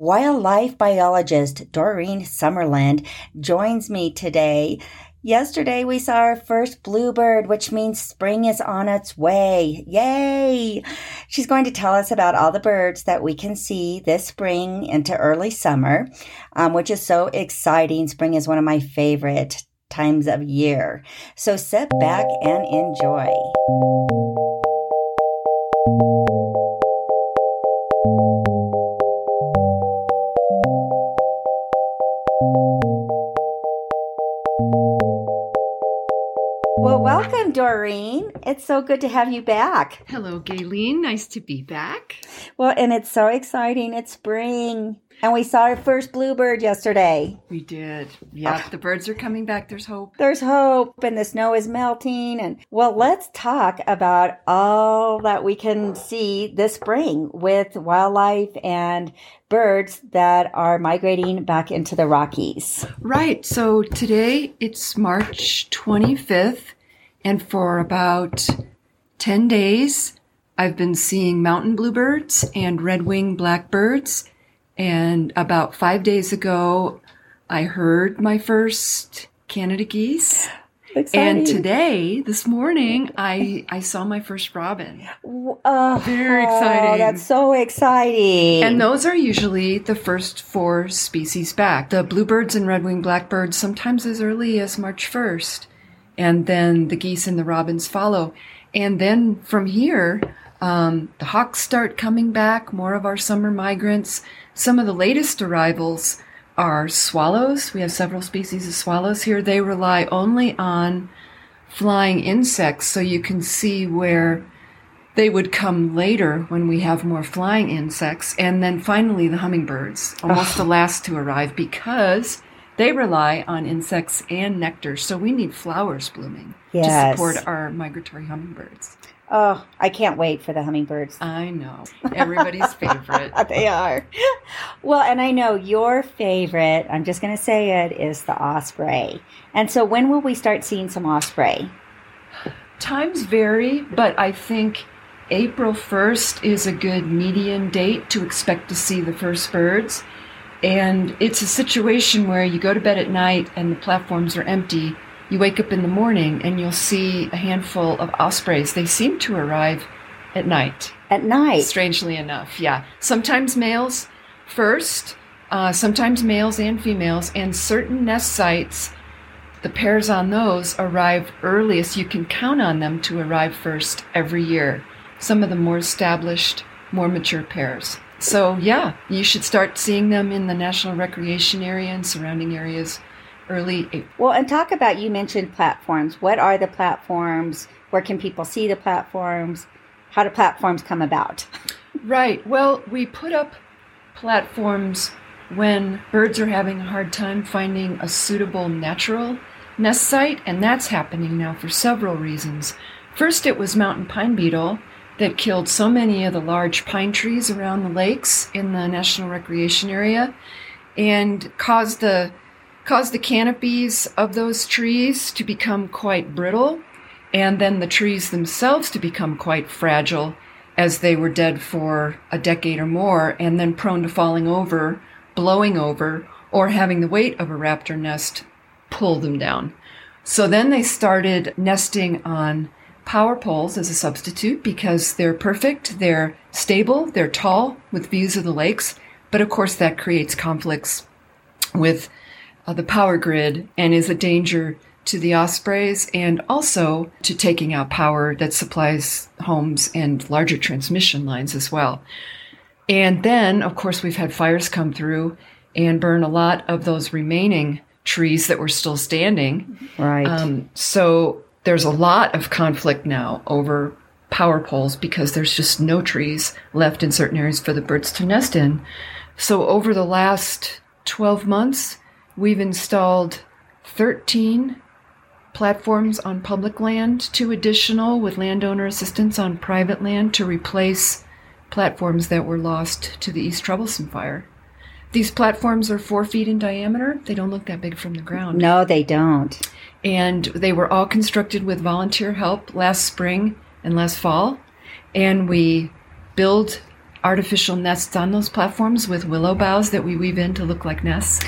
Wildlife biologist Doreen Summerlin joins me today. Yesterday we saw our first bluebird, which means spring is on its way. Yay! She's going to tell us about all the birds that we can see this spring into early summer, um, which is so exciting. Spring is one of my favorite times of year. So sit back and enjoy. Welcome, Doreen. It's so good to have you back. Hello, Gayleen. Nice to be back. Well, and it's so exciting. It's spring. And we saw our first bluebird yesterday. We did. Yeah, the birds are coming back. There's hope. There's hope, and the snow is melting. And well, let's talk about all that we can see this spring with wildlife and birds that are migrating back into the Rockies. Right. So today it's March 25th, and for about 10 days, I've been seeing mountain bluebirds and red winged blackbirds and about five days ago, I heard my first Canada geese. Exciting. And today, this morning, I I saw my first robin. Uh, Very exciting! Oh, that's so exciting! And those are usually the first four species back. The bluebirds and red-winged blackbirds sometimes as early as March first, and then the geese and the robins follow. And then from here, um, the hawks start coming back. More of our summer migrants. Some of the latest arrivals are swallows. We have several species of swallows here. They rely only on flying insects, so you can see where they would come later when we have more flying insects. And then finally, the hummingbirds, almost the last to arrive because they rely on insects and nectar. So we need flowers blooming yes. to support our migratory hummingbirds. Oh, I can't wait for the hummingbirds. I know. Everybody's favorite. they are. Well, and I know your favorite, I'm just going to say it, is the osprey. And so when will we start seeing some osprey? Times vary, but I think April 1st is a good median date to expect to see the first birds. And it's a situation where you go to bed at night and the platforms are empty you wake up in the morning and you'll see a handful of ospreys. They seem to arrive at night. At night? Strangely enough, yeah. Sometimes males first, uh, sometimes males and females, and certain nest sites, the pairs on those arrive earliest. You can count on them to arrive first every year. Some of the more established, more mature pairs. So, yeah, you should start seeing them in the National Recreation Area and surrounding areas early April. Well, and talk about you mentioned platforms. What are the platforms? Where can people see the platforms? How do platforms come about? right. Well, we put up platforms when birds are having a hard time finding a suitable natural nest site, and that's happening now for several reasons. First, it was mountain pine beetle that killed so many of the large pine trees around the lakes in the National Recreation Area and caused the caused the canopies of those trees to become quite brittle, and then the trees themselves to become quite fragile as they were dead for a decade or more, and then prone to falling over, blowing over, or having the weight of a raptor nest pull them down. So then they started nesting on power poles as a substitute because they're perfect, they're stable, they're tall with views of the lakes, but of course that creates conflicts with uh, the power grid and is a danger to the ospreys and also to taking out power that supplies homes and larger transmission lines as well. And then, of course, we've had fires come through and burn a lot of those remaining trees that were still standing. Right. Um, so there's a lot of conflict now over power poles because there's just no trees left in certain areas for the birds to nest in. So over the last 12 months, We've installed 13 platforms on public land, two additional with landowner assistance on private land to replace platforms that were lost to the East Troublesome Fire. These platforms are four feet in diameter. They don't look that big from the ground. No, they don't. And they were all constructed with volunteer help last spring and last fall. And we build artificial nests on those platforms with willow boughs that we weave in to look like nests,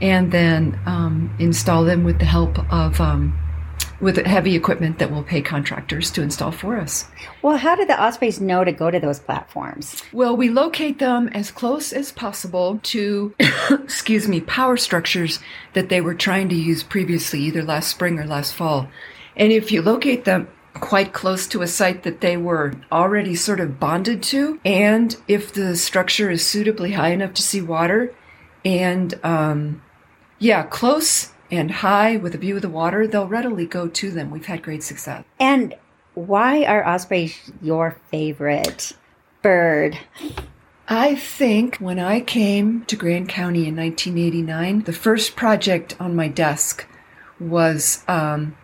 and then um, install them with the help of um, with heavy equipment that we'll pay contractors to install for us. Well, how do the ospreys know to go to those platforms? Well, we locate them as close as possible to, excuse me, power structures that they were trying to use previously, either last spring or last fall. And if you locate them quite close to a site that they were already sort of bonded to, and if the structure is suitably high enough to see water, and um, yeah, close and high with a view of the water, they'll readily go to them. We've had great success. And why are ospreys your favorite bird? I think when I came to Grand County in 1989, the first project on my desk was um,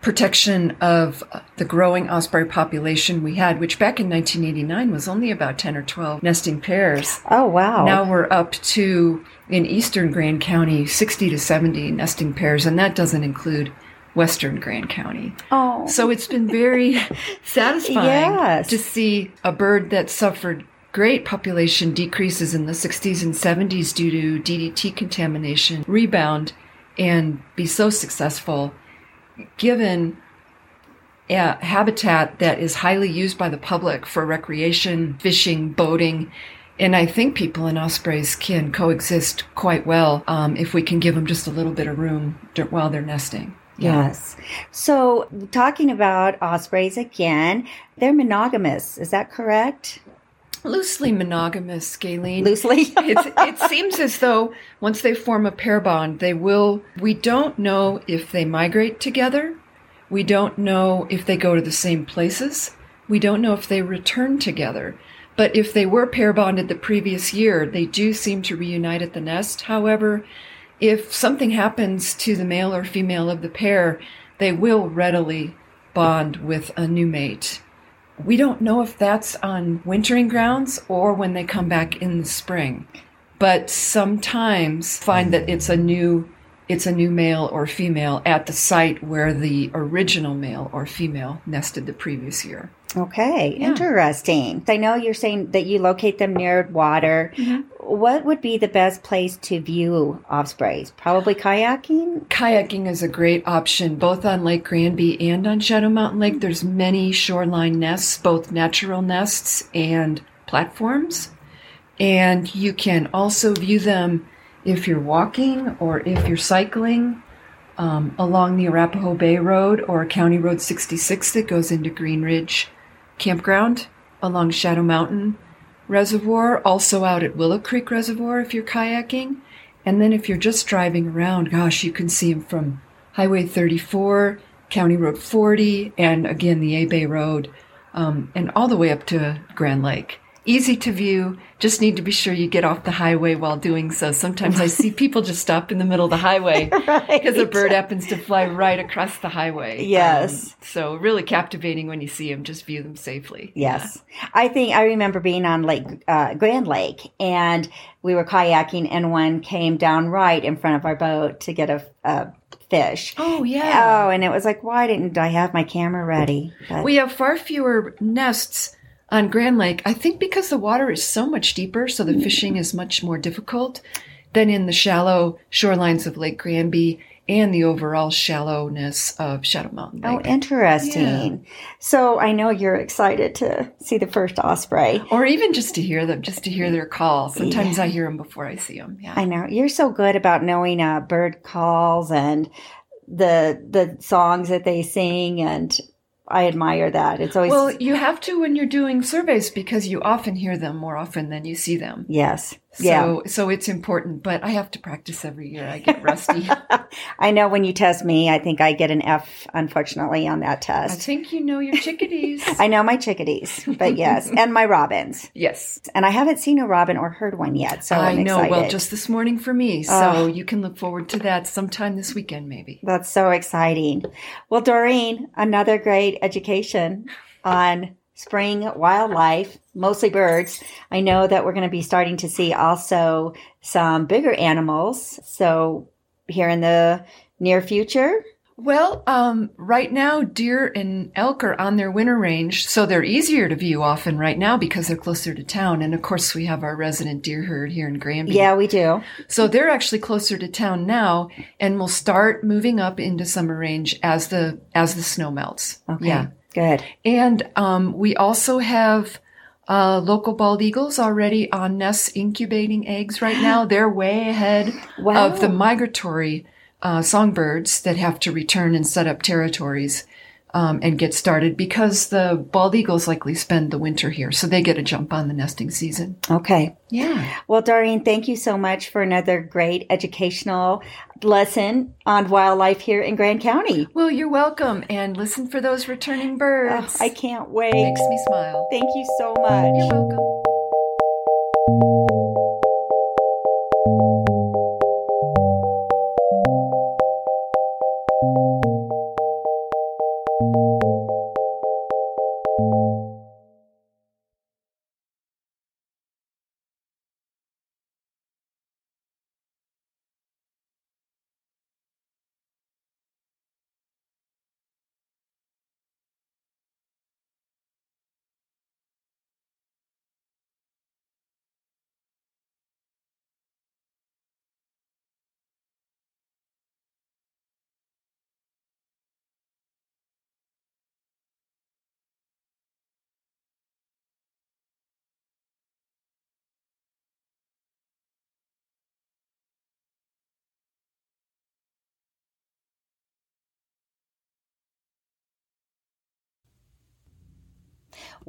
protection of the growing osprey population we had, which back in 1989 was only about 10 or 12 nesting pairs. Oh, wow. Now we're up to, in eastern Grand County, 60 to 70 nesting pairs, and that doesn't include western Grand County. Oh. So it's been very satisfying Yes. to see a bird that suffered great population decreases in the 60s and 70s due to DDT contamination rebound and be so successful given a habitat that is highly used by the public for recreation, fishing, boating. And I think people and ospreys can coexist quite well um, if we can give them just a little bit of room while they're nesting. Yes. So, talking about ospreys again, they're monogamous. Is that correct? Loosely monogamous, Galen. Loosely? it's, it seems as though once they form a pair bond, they will. We don't know if they migrate together. We don't know if they go to the same places. We don't know if they return together. But if they were pair bonded the previous year, they do seem to reunite at the nest. However, if something happens to the male or female of the pair, they will readily bond with a new mate. We don't know if that's on wintering grounds or when they come back in the spring. But sometimes find that it's a new it's a new male or female at the site where the original male or female nested the previous year. Okay, Yeah. interesting. I know you're saying that you locate them near water. What would be the best place to view ospreys? Probably kayaking? Kayaking is a great option both on Lake Granby and on Shadow Mountain Lake. There's many shoreline nests, both natural nests and platforms. And you can also view them if you're walking or if you're cycling um, along the Arapahoe Bay Road or County Road 66 that goes into Green Ridge Campground along Shadow Mountain Reservoir, also out at Willow Creek Reservoir if you're kayaking. And then if you're just driving around, gosh, you can see them from Highway 34, County Road 40, and again the A Bay Road, um, and all the way up to Grand Lake. Easy to view. Just need to be sure you get off the highway while doing so. Sometimes I see people just stop in the middle of the highway because a bird happens to fly right across the highway. Yes. Um, so really captivating when you see them. Just view them safely. Yes. I think I remember being on Lake uh, Grand Lake and we were kayaking and one came down right in front of our boat to get a, a fish. Oh yeah. Oh, and it was like, why didn't I have my camera ready? But- We have far fewer nests on Grand Lake, I think because the water is so much deeper, so the fishing is much more difficult than in the shallow shorelines of Lake Granby and the overall shallowness of Shadow Mountain Oh, Lake. interesting. So I know you're excited to see the first osprey. or even just to hear them, just to hear their call. Sometimes I hear them before I see them. Yeah. I know you're so good about knowing uh, bird calls and the the songs that they sing, and I admire that. It's always Well, you have to when you're doing surveys because you often hear them more often than you see them. yes, So, yeah. so it's important, but I have to practice every year. I get rusty. I know when you test me, I think I get an F, unfortunately, on that test. I think you know your chickadees. I know my chickadees, but yes, and my robins. yes. And I haven't seen a robin or heard one yet, so I I'm know. excited. Well, just this morning for me. So Ugh. you can look forward to that sometime this weekend, maybe. That's so exciting. Well, Doreen, another great education on spring wildlife, mostly birds. I know that we're going to be starting to see also some bigger animals. So, here in the near future, Well, um, right now, deer and elk are on their winter range, so they're easier to view often right now because they're closer to town. And of course, we have our resident deer herd here in Granby. Yeah, we do. So they're actually closer to town now, and will start moving up into summer range as the as the snow melts. Okay. Yeah, Good. and um, we also have. Uh, local bald eagles already on nests incubating eggs right now. They're way ahead Wow. of the migratory uh, songbirds that have to return and set up territories um, and get started because the bald eagles likely spend the winter here, so they get a jump on the nesting season. Okay. Yeah. Well, Doreen, thank you so much for another great educational lesson on wildlife here in Grand County. Well, you're welcome, and listen for those returning birds. Oh, I can't wait. It Makes me smile. Thank you so much. You're welcome.